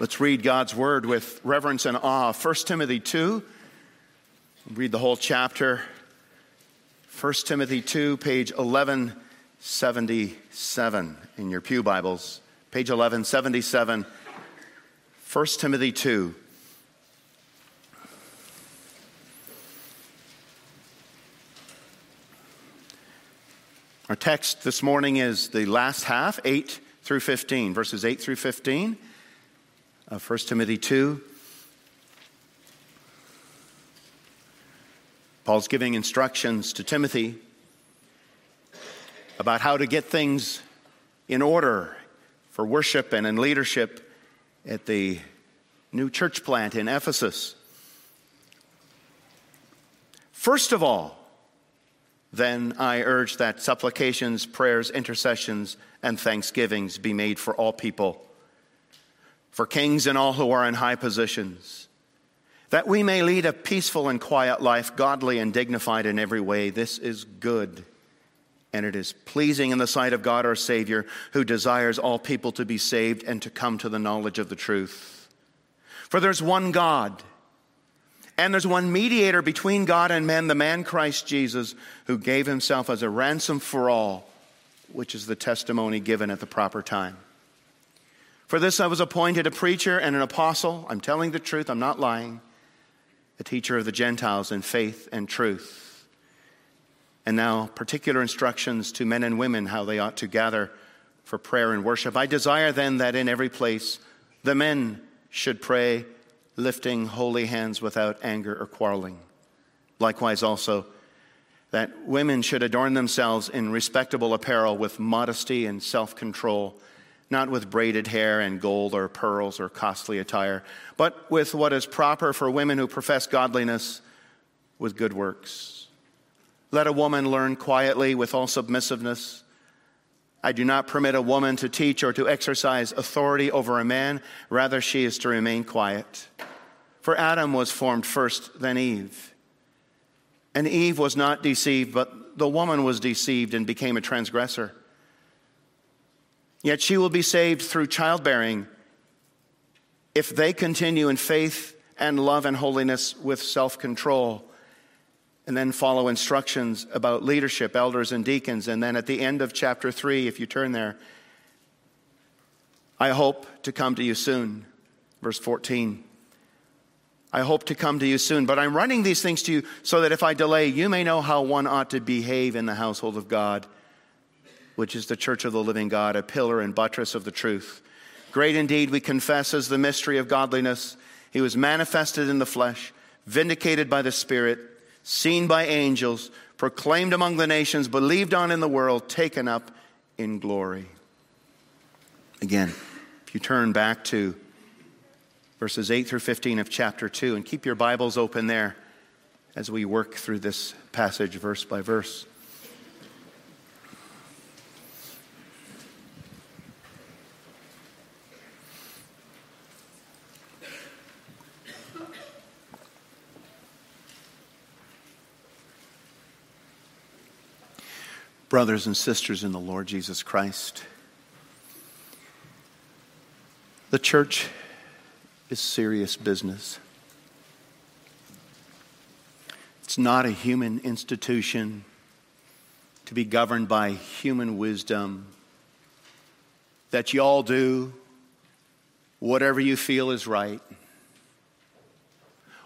Let's read God's word with reverence and awe. 1 Timothy 2. Read the whole chapter. 1 Timothy 2, page 1177 in your Pew Bibles. Page 1177. 1 Timothy 2. Our text this morning is the last half, 8 through 15, verses 8 through 15 Uh, of 1 Timothy 2. Paul's giving instructions to Timothy about how to get things in order for worship and in leadership at the new church plant in Ephesus. First of all, then I urge that supplications, prayers, intercessions, and thanksgivings be made for all people, for kings and all who are in high positions, that we may lead a peaceful and quiet life, godly and dignified in every way. This is good, and it is pleasing in the sight of God our Savior, who desires all people to be saved and to come to the knowledge of the truth. For there's one God and there's one mediator between God and men, the man Christ Jesus, who gave himself as a ransom for all, which is the testimony given at the proper time. For this I was appointed a preacher and an apostle. I'm telling the truth, I'm not lying. A teacher of the Gentiles in faith and truth. And now, particular instructions to men and women how they ought to gather for prayer and worship. I desire then that in every place the men should pray lifting holy hands without anger or quarreling. Likewise, also, that women should adorn themselves in respectable apparel with modesty and self control, not with braided hair and gold or pearls or costly attire, but with what is proper for women who profess godliness with good works. Let a woman learn quietly with all submissiveness. I do not permit a woman to teach or to exercise authority over a man. Rather, she is to remain quiet. For Adam was formed first, then Eve. And Eve was not deceived, but the woman was deceived and became a transgressor. Yet she will be saved through childbearing if they continue in faith and love and holiness with self control. And then follow instructions about leadership, elders, and deacons. And then at the end of chapter 3, if you turn there, I hope to come to you soon. Verse 14. I hope to come to you soon, but I'm writing these things to you so that if I delay, you may know how one ought to behave in the household of God, which is the church of the living God, a pillar and buttress of the truth. Great indeed, we confess, as the mystery of godliness. He was manifested in the flesh, vindicated by the Spirit, seen by angels, proclaimed among the nations, believed on in the world, taken up in glory. Again, if you turn back to verses 8 through 15 of chapter 2. And keep your Bibles open there as we work through this passage verse by verse. Brothers and sisters in the Lord Jesus Christ, the church is serious business. It's not a human institution to be governed by human wisdom, that you all do whatever you feel is right,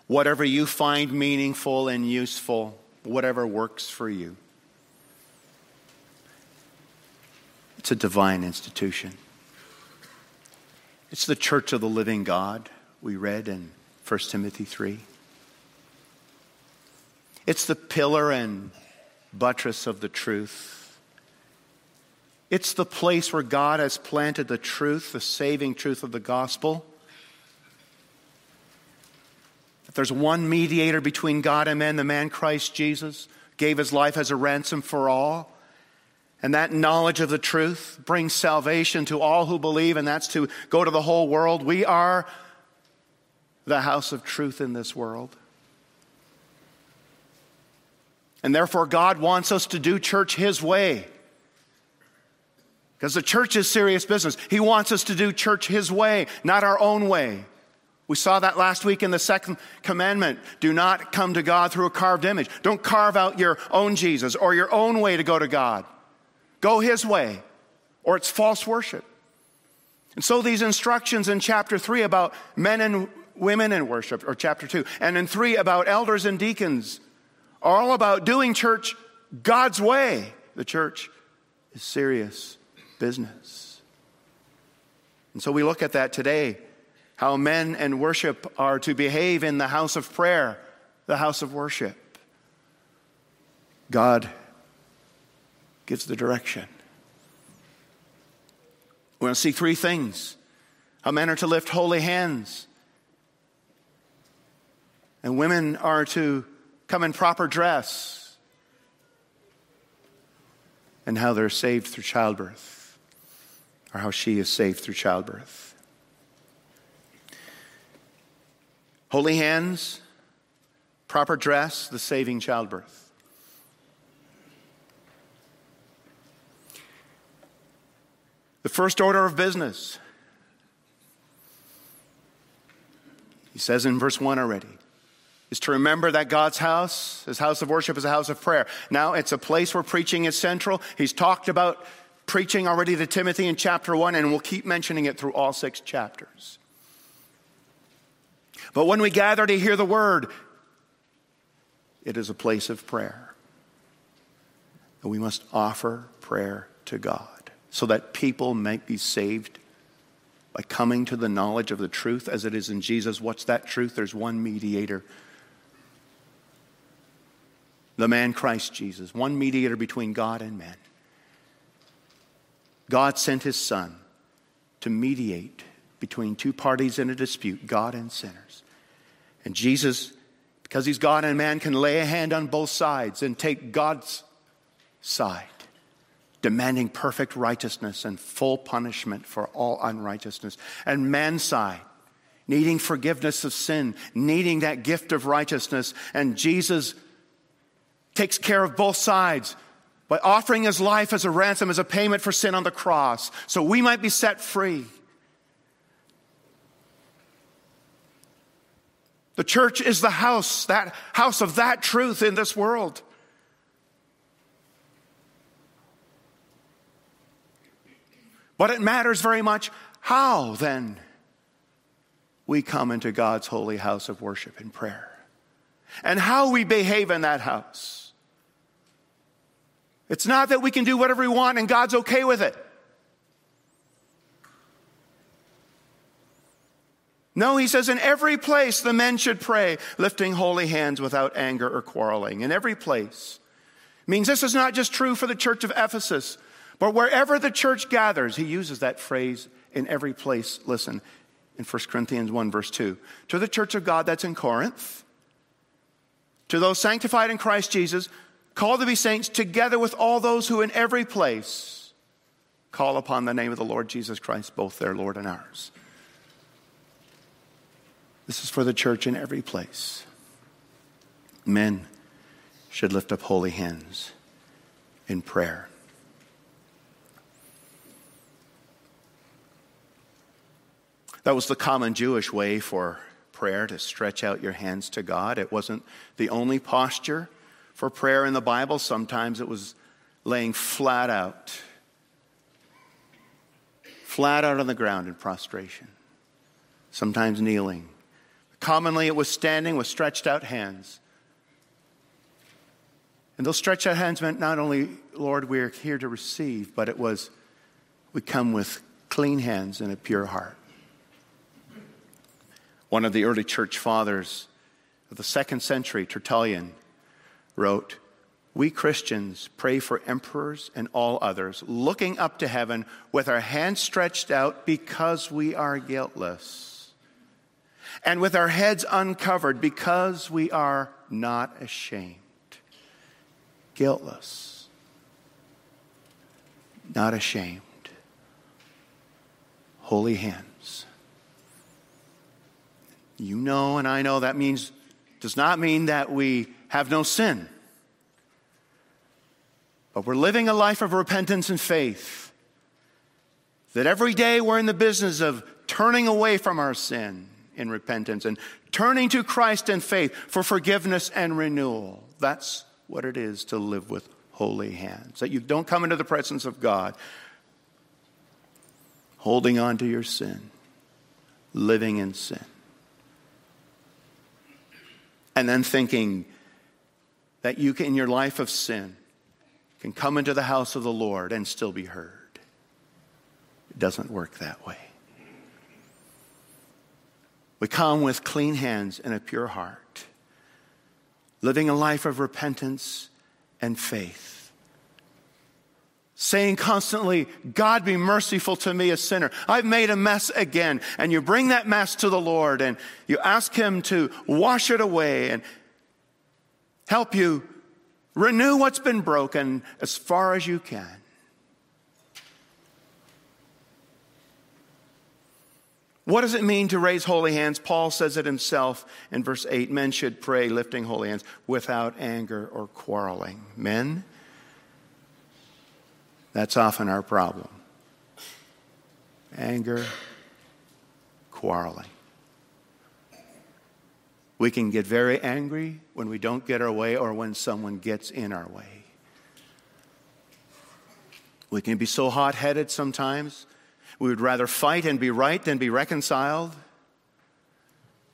whatever you find meaningful and useful, whatever works for you. It's a divine institution. It's the church of the living God, we read in 1 Timothy 3. It's the pillar and buttress of the truth. It's the place where God has planted the truth, the saving truth of the gospel. That there's one mediator between God and men, the man Christ Jesus, gave his life as a ransom for all. And that knowledge of the truth brings salvation to all who believe, and that's to go to the whole world. We are the house of truth in this world. And therefore, God wants us to do church His way. Because the church is serious business. He wants us to do church His way, not our own way. We saw that last week in the second commandment. Do not come to God through a carved image. Don't carve out your own Jesus or your own way to go to God. Go His way, or it's false worship. And so these instructions in chapter 3 about men and women in worship, or chapter 2, and in 3 about elders and deacons, are all about doing church God's way. The church is serious business. And so we look at that today how men and worship are to behave in the house of prayer, the house of worship. God gives the direction. We're going to see three things how men are to lift holy hands, and women are to come in proper dress, and how they're saved through childbirth, or how she is saved through childbirth. Holy hands, proper dress, the saving childbirth. The first order of business. He says in verse 1 already is to remember that God's house, his house of worship, is a house of prayer. Now it's a place where preaching is central. He's talked about preaching already to Timothy in chapter 1, and we'll keep mentioning it through all six chapters. But when we gather to hear the word, it is a place of prayer. And we must offer prayer to God so that people might be saved by coming to the knowledge of the truth as it is in Jesus. What's that truth? There's one mediator. The man Christ Jesus, one mediator between God and man. God sent his Son to mediate between two parties in a dispute, God and sinners. And Jesus, because he's God and man, can lay a hand on both sides and take God's side demanding perfect righteousness and full punishment for all unrighteousness. And man's side, needing forgiveness of sin, needing that gift of righteousness. And Jesus takes care of both sides by offering his life as a ransom, as a payment for sin on the cross, so we might be set free. The church is the house, that house of that truth in this world. But it matters very much how then we come into God's holy house of worship and prayer and how we behave in that house. It's not that we can do whatever we want and God's okay with it. No, he says, in every place the men should pray, lifting holy hands without anger or quarreling. In every place. Means this is not just true for the church of Ephesus. But wherever the church gathers, he uses that phrase in every place. Listen, in 1 Corinthians 1, verse 2. To the church of God that's in Corinth, to those sanctified in Christ Jesus, called to be saints, together with all those who in every place call upon the name of the Lord Jesus Christ, both their Lord and ours. This is for the church in every place. Men should lift up holy hands in prayer. That was the common Jewish way for prayer to stretch out your hands to God. It wasn't the only posture for prayer in the Bible. Sometimes it was laying flat out, flat out on the ground in prostration, sometimes kneeling. Commonly, it was standing with stretched out hands. And those stretched out hands meant not only, Lord, we're here to receive, but it was, we come with clean hands and a pure heart. One of the early church fathers of the second century, Tertullian, wrote, We Christians pray for emperors and all others, looking up to heaven with our hands stretched out because we are guiltless, and with our heads uncovered because we are not ashamed. Guiltless, not ashamed. Holy hands. You know, and I know that means, does not mean that we have no sin. But we're living a life of repentance and faith. That every day we're in the business of turning away from our sin in repentance and turning to Christ in faith for forgiveness and renewal. That's what it is to live with holy hands. That you don't come into the presence of God holding on to your sin, living in sin. And then thinking that you can, in your life of sin, can come into the house of the Lord and still be heard. It doesn't work that way. We come with clean hands and a pure heart, living a life of repentance and faith. Saying constantly, God be merciful to me, a sinner. I've made a mess again. And you bring that mess to the Lord and you ask Him to wash it away and help you renew what's been broken as far as you can. What does it mean to raise holy hands? Paul says it himself in verse 8 men should pray lifting holy hands without anger or quarreling. Men, that's often our problem. Anger, quarreling. We can get very angry when we don't get our way or when someone gets in our way. We can be so hot headed sometimes we would rather fight and be right than be reconciled.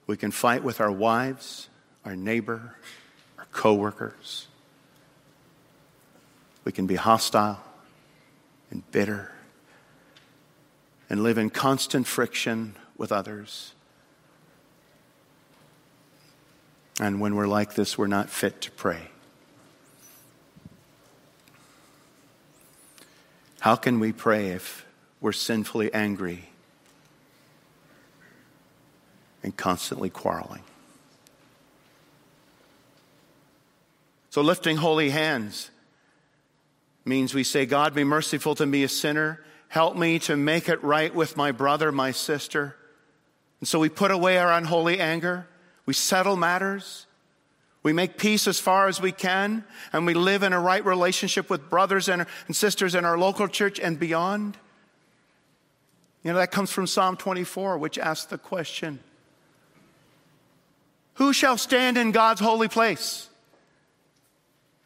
We can fight with our wives, our neighbor, our coworkers. We can be hostile and bitter and live in constant friction with others. And when we're like this, we're not fit to pray. How can we pray if we're sinfully angry and constantly quarreling. So, lifting holy hands means we say, God, be merciful to me, a sinner. Help me to make it right with my brother, my sister. And so we put away our unholy anger. We settle matters. We make peace as far as we can. And we live in a right relationship with brothers and, sisters in our local church and beyond. You know, that comes from Psalm 24, which asks the question Who shall stand in God's holy place?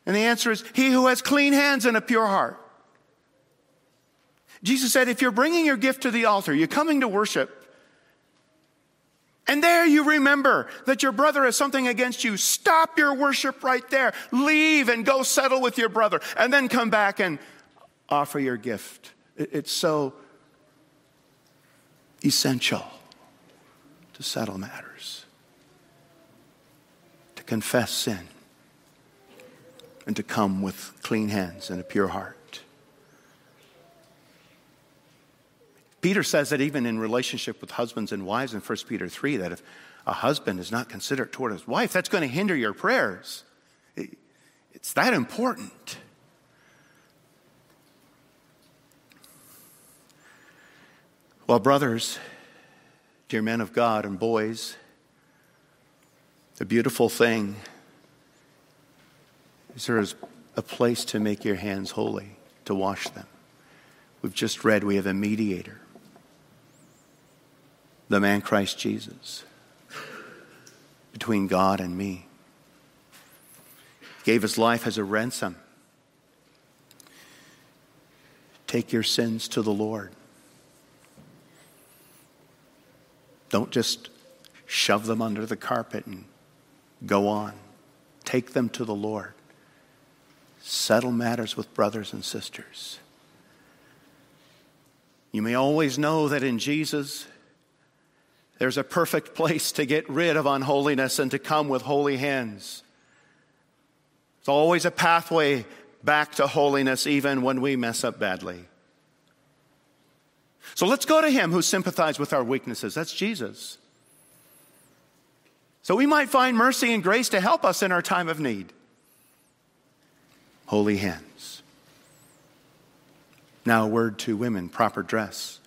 And the answer is He who has clean hands and a pure heart. Jesus said, if you're bringing your gift to the altar, you're coming to worship, and there you remember that your brother has something against you, stop your worship right there. Leave and go settle with your brother, and then come back and offer your gift. It's so essential to settle matters, to confess sin, and to come with clean hands and a pure heart. Peter says that even in relationship with husbands and wives in 1 Peter 3, that if a husband is not considerate toward his wife, that's going to hinder your prayers. It's that important. Well, brothers, dear men of God and boys, the beautiful thing is there a place to make your hands holy, to wash them. We've just read we have a mediator, the man Christ Jesus, between God and me. Gave his life as a ransom. Take your sins to the Lord. Don't just shove them under the carpet and go on. Take them to the Lord. Settle matters with brothers and sisters. You may always know that in Jesus, there's a perfect place to get rid of unholiness and to come with holy hands. There's always a pathway back to holiness, even when we mess up badly. So let's go to him who sympathized with our weaknesses. That's Jesus. So we might find mercy and grace to help us in our time of need. Holy hands. Now, a word to women proper dress.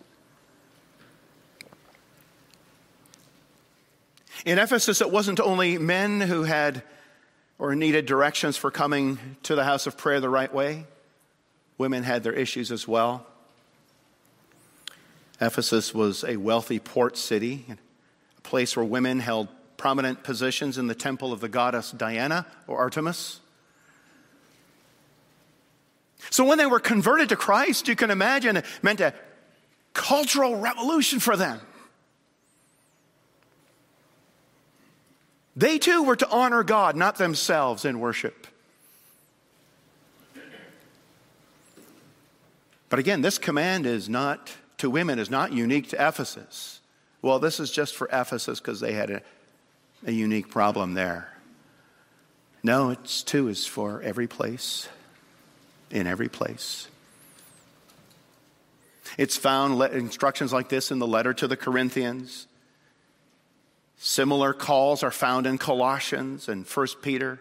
In Ephesus, it wasn't only men who had or needed directions for coming to the house of prayer the right way, women had their issues as well. Ephesus was a wealthy port city, a place where women held prominent positions in the temple of the goddess Diana or Artemis. So when they were converted to Christ, you can imagine it meant a cultural revolution for them. They too were to honor God, not themselves in worship. But again, this command is not to women is not unique to Ephesus. Well, this is just for Ephesus because they had a, a unique problem there. No, it's too is for every place, in every place. It's found instructions like this in the letter to the Corinthians. Similar calls are found in Colossians and 1 Peter.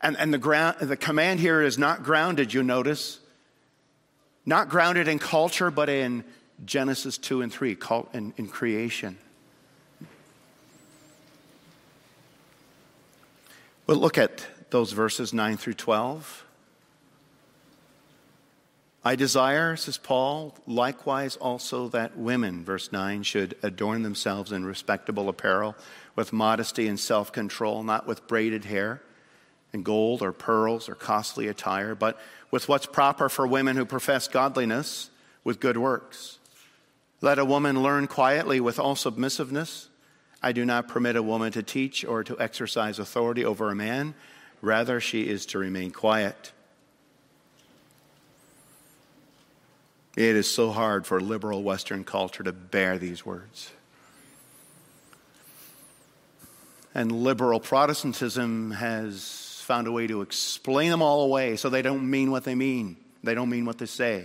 And, and the, ground, the command here is not grounded, you notice, not grounded in culture, but in Genesis 2 and 3, in, in creation. Well, look at those verses 9 through 12. I desire, says Paul, likewise also that women, verse 9, should adorn themselves in respectable apparel with modesty and self control, not with braided hair and gold or pearls or costly attire, but with what's proper for women who profess godliness with good works. Let a woman learn quietly with all submissiveness. I do not permit a woman to teach or to exercise authority over a man. Rather, she is to remain quiet. It is so hard for liberal Western culture to bear these words. And liberal Protestantism has found a way to explain them all away so they don't mean what they mean, they don't mean what they say.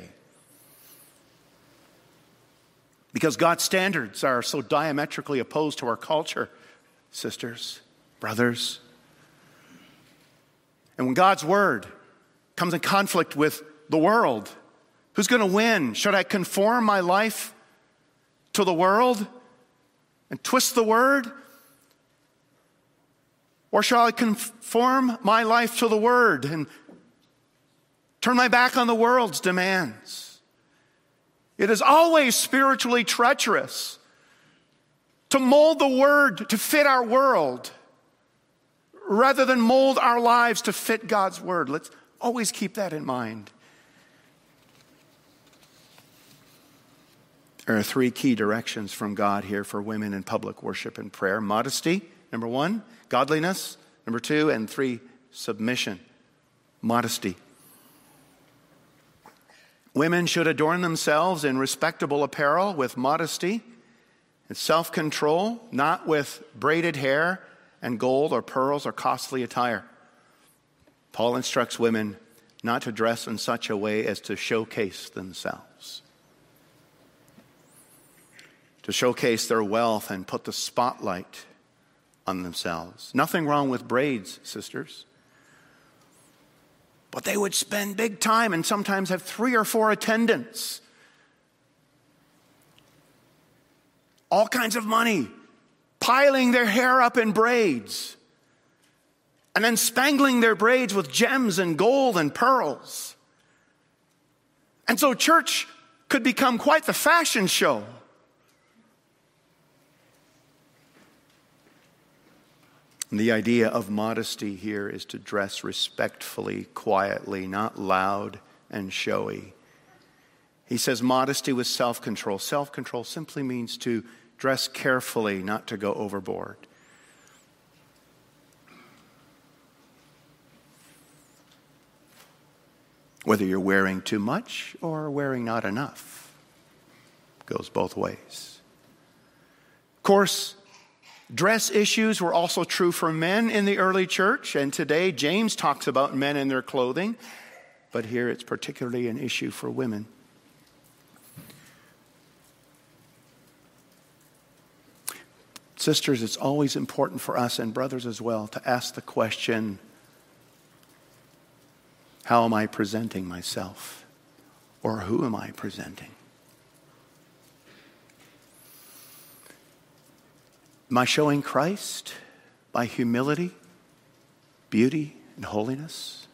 Because God's standards are so diametrically opposed to our culture, sisters, brothers. And when God's word comes in conflict with the world, Who's going to win? Should I conform my life to the world and twist the word? Or shall I conform my life to the word and turn my back on the world's demands? It is always spiritually treacherous to mold the word to fit our world rather than mold our lives to fit God's word. Let's always keep that in mind. There are three key directions from God here for women in public worship and prayer modesty, number one, godliness, number two, and three, submission. Modesty. Women should adorn themselves in respectable apparel with modesty and self control, not with braided hair and gold or pearls or costly attire. Paul instructs women not to dress in such a way as to showcase themselves to showcase their wealth and put the spotlight on themselves. Nothing wrong with braids, sisters. But they would spend big time and sometimes have three or four attendants. All kinds of money, piling their hair up in braids, and then spangling their braids with gems and gold and pearls. And so church could become quite the fashion show. And the idea of modesty here is to dress respectfully, quietly, not loud and showy. He says modesty with self control. Self control simply means to dress carefully, not to go overboard. Whether you're wearing too much or wearing not enough goes both ways. Of course, Dress issues were also true for men in the early church, and today James talks about men and their clothing, but here it's particularly an issue for women. Sisters, it's always important for us and brothers as well to ask the question how am I presenting myself? Or who am I presenting? Am I showing Christ by humility, beauty, and holiness?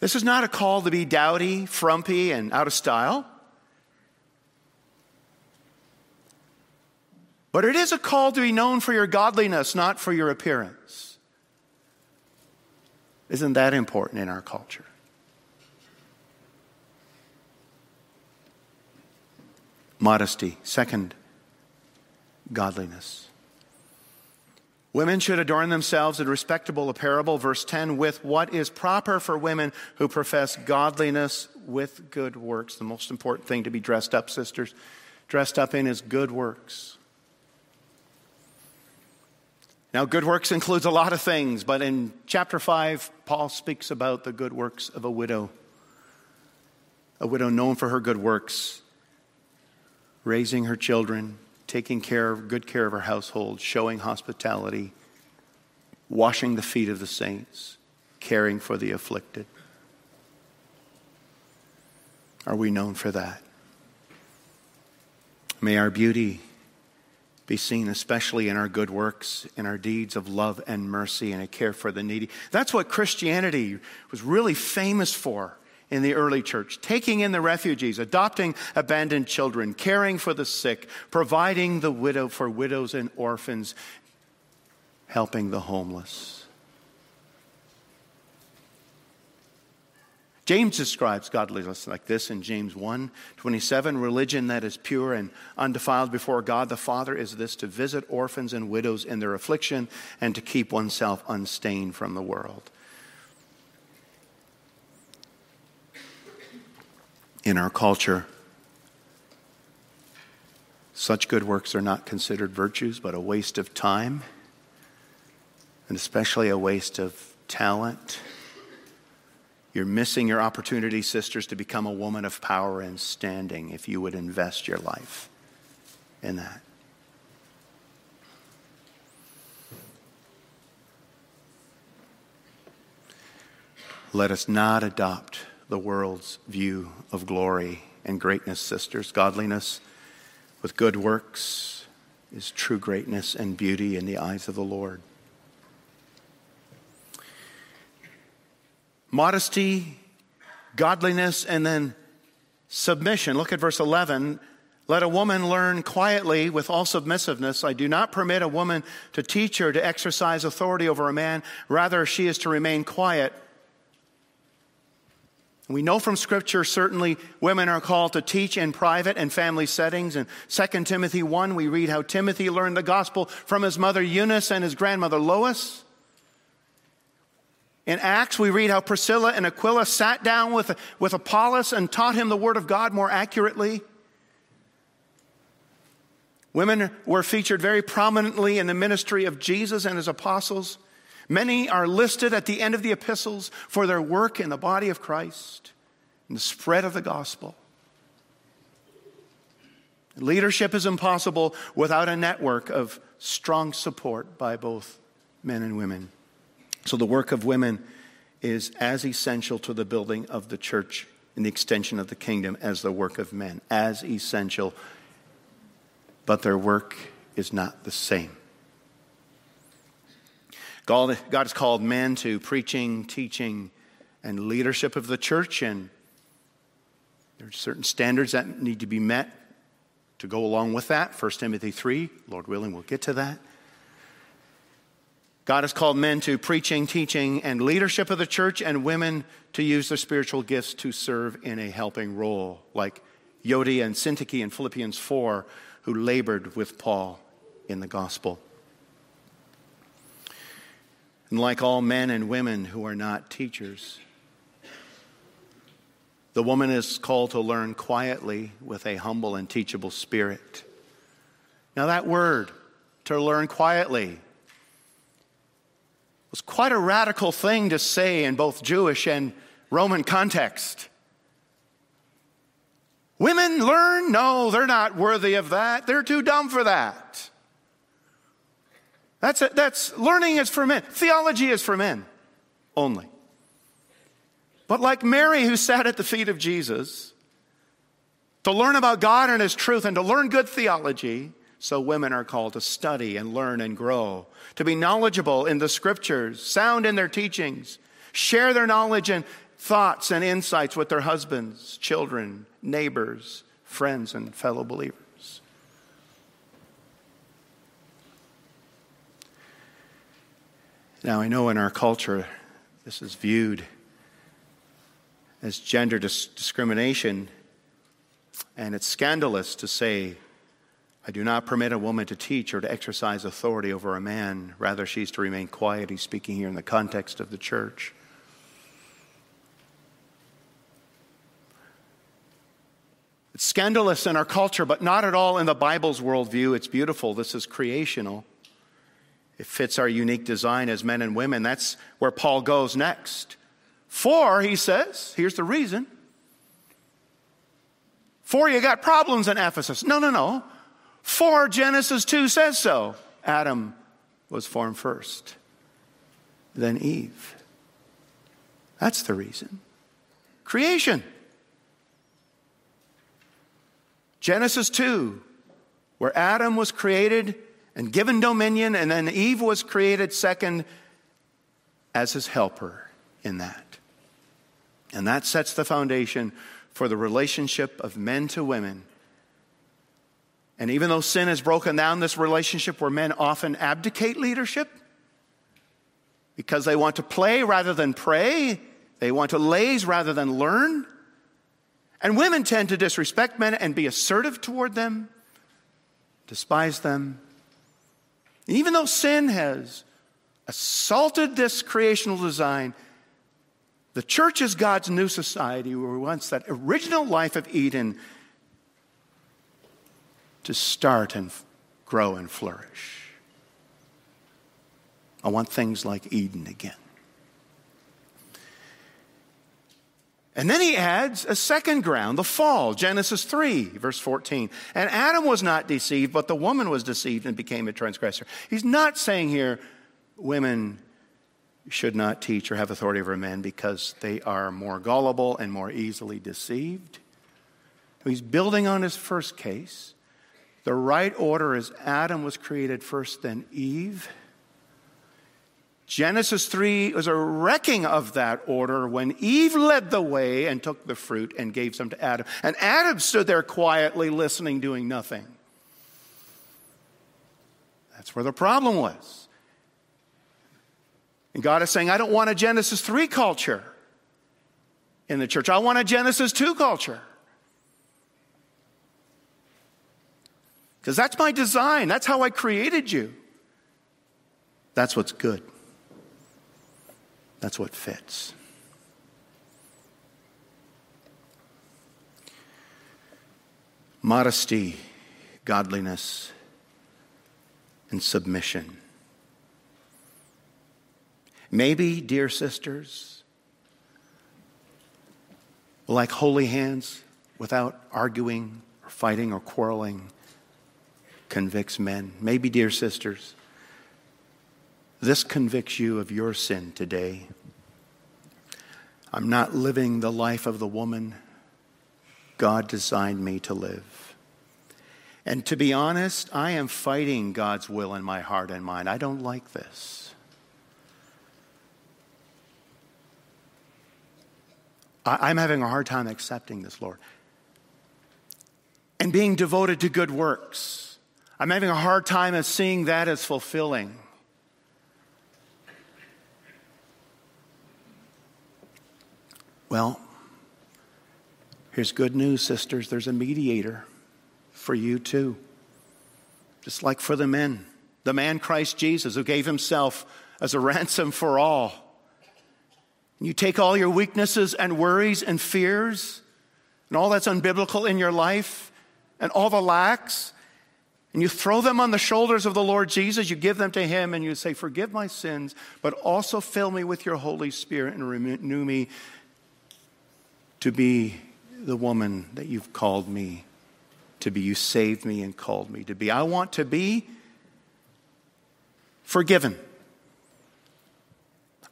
This is not a call to be dowdy, frumpy, and out of style. But it is a call to be known for your godliness, not for your appearance. Isn't that important in our culture? Modesty. Second, godliness. Women should adorn themselves in respectable apparel, verse 10, with what is proper for women who profess godliness with good works. The most important thing to be dressed up, sisters, dressed up in is good works. Now, good works includes a lot of things, but in chapter 5, Paul speaks about the good works of a widow. A widow known for her good works, raising her children, taking care of good care of her household, showing hospitality, washing the feet of the saints, caring for the afflicted. Are we known for that? May our beauty be seen especially in our good works, in our deeds of love and mercy and a care for the needy. That's what Christianity was really famous for in the early church, taking in the refugees, adopting abandoned children, caring for the sick, providing the widow for widows and orphans, helping the homeless. James describes godliness like this in James 1 27. Religion that is pure and undefiled before God the Father is this to visit orphans and widows in their affliction and to keep oneself unstained from the world. In our culture. Such good works are not considered virtues, but a waste of time, and especially a waste of talent. You're missing your opportunity, sisters, to become a woman of power and standing if you would invest your life in that. Let us not adopt the world's view of glory and greatness, sisters. Godliness with good works is true greatness and beauty in the eyes of the Lord. Modesty, godliness, and then submission. Look at verse 11. Let a woman learn quietly with all submissiveness. I do not permit a woman to teach or to exercise authority over a man. Rather, she is to remain quiet we know from Scripture, certainly, women are called to teach in private and family settings. In 2 Timothy 1, we read how Timothy learned the gospel from his mother Eunice and his grandmother Lois. In Acts, we read how Priscilla and Aquila sat down with, with Apollos and taught him the Word of God more accurately. Women were featured very prominently in the ministry of Jesus and his apostles. Many are listed at the end of the epistles for their work in the body of Christ and the spread of the gospel. Leadership is impossible without a network of strong support by both men and women. So the work of women is as essential to the building of the church and the extension of the kingdom as the work of men, as essential, but their work is not the same. God, God has called men to preaching, teaching, and leadership of the church, and there are certain standards that need to be met to go along with that. 1 Timothy 3, Lord willing, we'll get to that. God has called men to preaching, teaching, and leadership of the church, and women to use their spiritual gifts to serve in a helping role, like Euodia and Syntyche in Philippians 4, who labored with Paul in the gospel. And like all men and women who are not teachers, the woman is called to learn quietly with a humble and teachable spirit. Now, that word, to learn quietly, was quite a radical thing to say in both Jewish and Roman context. Women learn? No, they're not worthy of that. They're too dumb for that. That's, a, that's learning is for men. Theology is for men only. But like Mary, who sat at the feet of Jesus, to learn about God and His truth and to learn good theology, so women are called to study and learn and grow, to be knowledgeable in the scriptures, sound in their teachings, share their knowledge and thoughts and insights with their husbands, children, neighbors, friends, and fellow believers. Now, I know in our culture this is viewed as gender dis- discrimination, and it's scandalous to say, I do not permit a woman to teach or to exercise authority over a man. Rather, she's to remain quiet. He's speaking here in the context of the church. It's scandalous in our culture, but not at all in the Bible's worldview. It's beautiful. This is creational. It fits our unique design as men and women. That's where Paul goes next. For, he says, here's the reason. For you got problems in Ephesus. No, no, no. For Genesis 2 says so. Adam was formed first, then Eve. That's the reason. Creation. Genesis 2, where Adam was created and given dominion, and then Eve was created second as his helper in that. And that sets the foundation for the relationship of men to women. And even though sin has broken down this relationship where men often abdicate leadership because they want to play rather than pray, they want to laze rather than learn. And women tend to disrespect men and be assertive toward them, despise them. Even though sin has assaulted this creational design, the church is God's new society where He wants that original life of Eden to start and grow and flourish. I want things like Eden again. And then he adds a second ground, the fall, Genesis 3, verse 14. And Adam was not deceived, but the woman was deceived and became a transgressor. He's not saying here women should not teach or have authority over men because they are more gullible and more easily deceived. He's building on his first case. The right order is Adam was created first, then Eve. Genesis 3 was a wrecking of that order when Eve led the way and took the fruit and gave some to Adam. And Adam stood there quietly listening, doing nothing. That's where the problem was. And God is saying, I don't want a Genesis 3 culture in the church, I want a Genesis 2 culture. Because that's my design, that's how I created you. That's what's good. That's what fits. Modesty, godliness, and submission. Maybe, dear sisters, like holy hands without arguing or fighting or quarreling convicts men. Maybe, dear sisters, this convicts you of your sin today. I'm not living the life of the woman God designed me to live. And to be honest, I am fighting God's will in my heart and mind. I don't like this. I'm having a hard time accepting this, Lord. And being devoted to good works. I'm having a hard time of seeing that as fulfilling. Well, here's good news, sisters. There's a mediator for you too. Just like for the men, the man Christ Jesus who gave himself as a ransom for all. You take all your weaknesses and worries and fears and all that's unbiblical in your life and all the lacks, and you throw them on the shoulders of the Lord Jesus. You give them to Him and you say, Forgive my sins, but also fill me with your Holy Spirit and renew me to be the woman that you've called me to be. You saved me and called me to be. I want to be forgiven.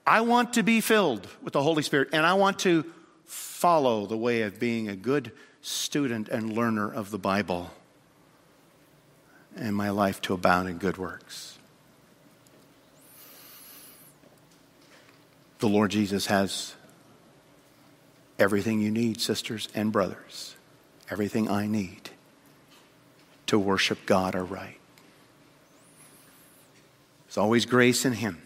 I want to be filled with the Holy Spirit, and I want to follow the way of being a good student and learner of the Bible and my life to abound in good works. The Lord Jesus has everything you need, sisters and brothers, everything I need to worship God aright. There's always grace in Him.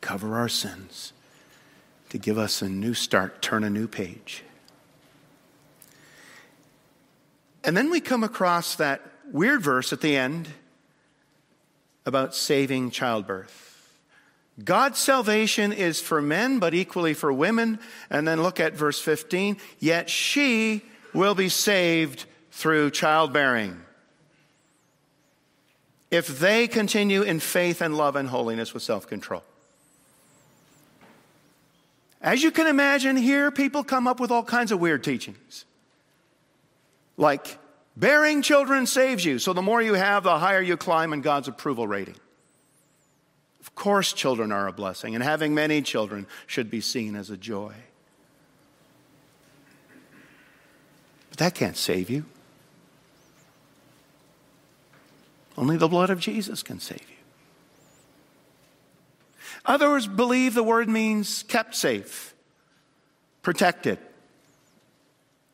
cover our sins, to give us a new start, turn a new page. And then we come across that weird verse at the end about saving childbirth. God's salvation is for men, but equally for women. And then look at verse 15. Yet she will be saved through childbearing. If they continue in faith and love and holiness with self control. As you can imagine, here people come up with all kinds of weird teachings. Like, bearing children saves you. So the more you have, the higher you climb in God's approval rating. Of course, children are a blessing, and having many children should be seen as a joy. But that can't save you. Only the blood of Jesus can save you. Others believe the word means kept safe, protected.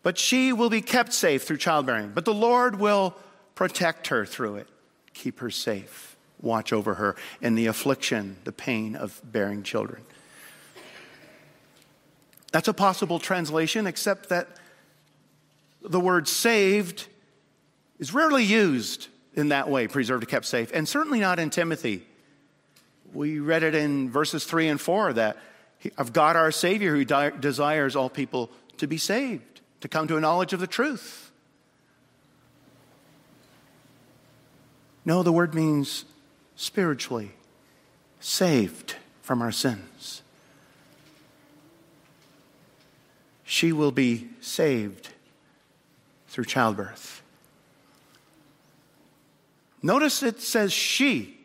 But she will be kept safe through childbearing. But the Lord will protect her through it, keep her safe watch over her in the affliction, the pain of bearing children. That's a possible translation, except that the word saved is rarely used in that way, preserved, kept safe, and certainly not in Timothy. We read it in verses 3 and 4 that of God our Savior who di- desires all people to be saved, to come to a knowledge of the truth. No, the word means spiritually saved from our sins. She will be saved through childbirth. Notice it says she.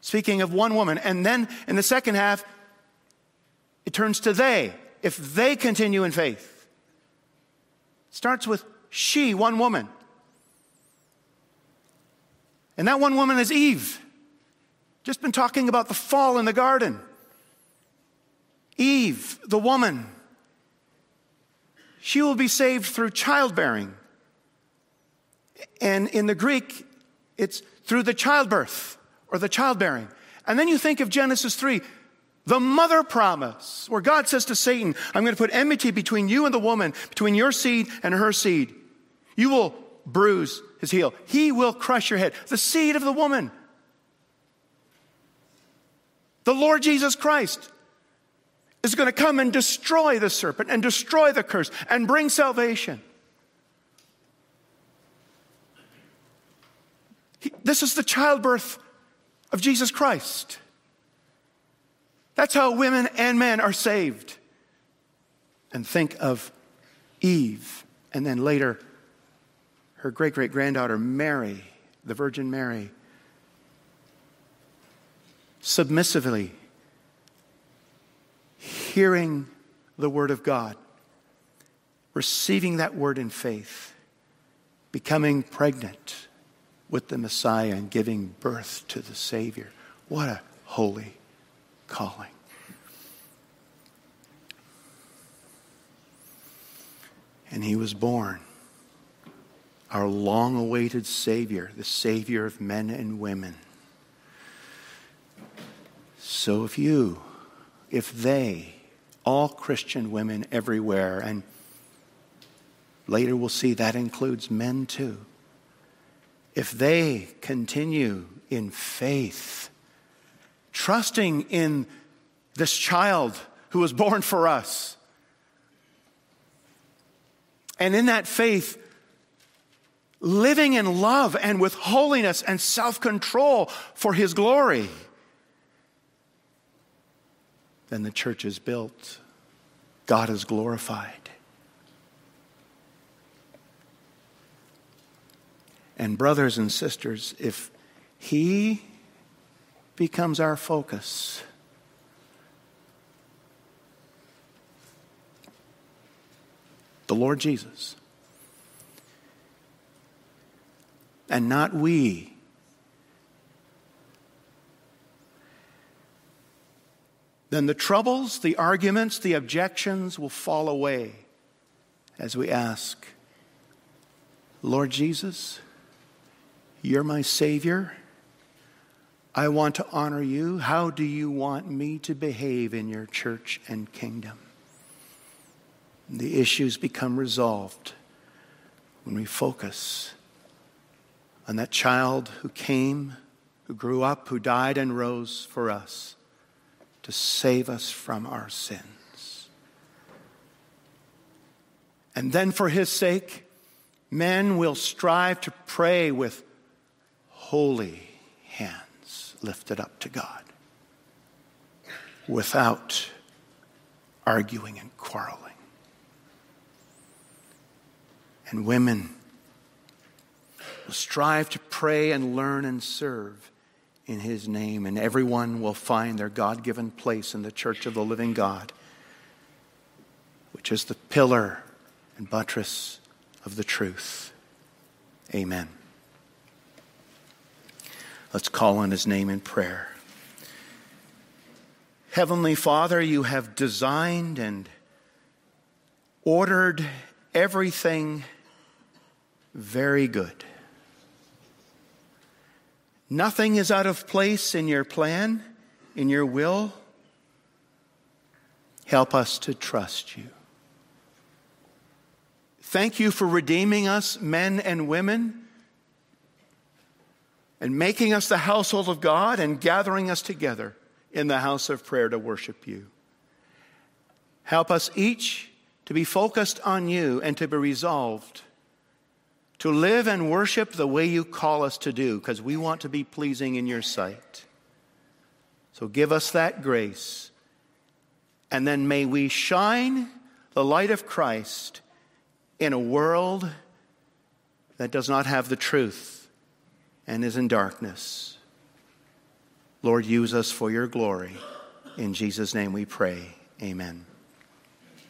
Speaking of one woman. And then in the second half, it turns to they, if they continue in faith. It starts with she, one woman. And that one woman is Eve. Just been talking about the fall in the garden. Eve, the woman, she will be saved through childbearing. And in the Greek, it's through the childbirth or the childbearing. And then you think of Genesis 3, the mother promise, where God says to Satan, I'm going to put enmity between you and the woman, between your seed and her seed. You will bruise his heel. He will crush your head. The seed of the woman. The Lord Jesus Christ is going to come and destroy the serpent and destroy the curse and bring salvation. He, this is the childbirth of Jesus Christ. That's how women and men are saved. And think of Eve, and then later her great great granddaughter, Mary, the Virgin Mary, submissively hearing the Word of God, receiving that Word in faith, becoming pregnant with the Messiah and giving birth to the Savior. What a holy calling. And he was born our long awaited Savior, the Savior of men and women. So if you, if they, all Christian women everywhere, and later we'll see that includes men too, if they continue in faith, trusting in this child who was born for us, and in that faith, living in love and with holiness and self control for His glory, then the church is built. God is glorified. And, brothers and sisters, if He becomes our focus, the Lord Jesus, and not we. Then the troubles, the arguments, the objections will fall away as we ask, Lord Jesus, you're my Savior. I want to honor you. How do you want me to behave in your church and kingdom? The issues become resolved when we focus on that child who came, who grew up, who died and rose for us to save us from our sins. And then, for his sake, men will strive to pray with holy hands lifted up to God without arguing and quarreling. And women will strive to pray and learn and serve in His name, and everyone will find their God given place in the church of the living God, which is the pillar and buttress of the truth. Amen. Let's call on his name in prayer. Heavenly Father, you have designed and ordered everything very good. Nothing is out of place in your plan, in your will. Help us to trust you. Thank you for redeeming us, men and women, and making us the household of God and gathering us together in the house of prayer to worship you. Help us each to be focused on you and to be resolved to live and worship the way you call us to do because we want to be pleasing in your sight. So give us that grace. And then may we shine the light of Christ in a world that does not have the truth and is in darkness. Lord, use us for your glory. In Jesus' name we pray. Amen.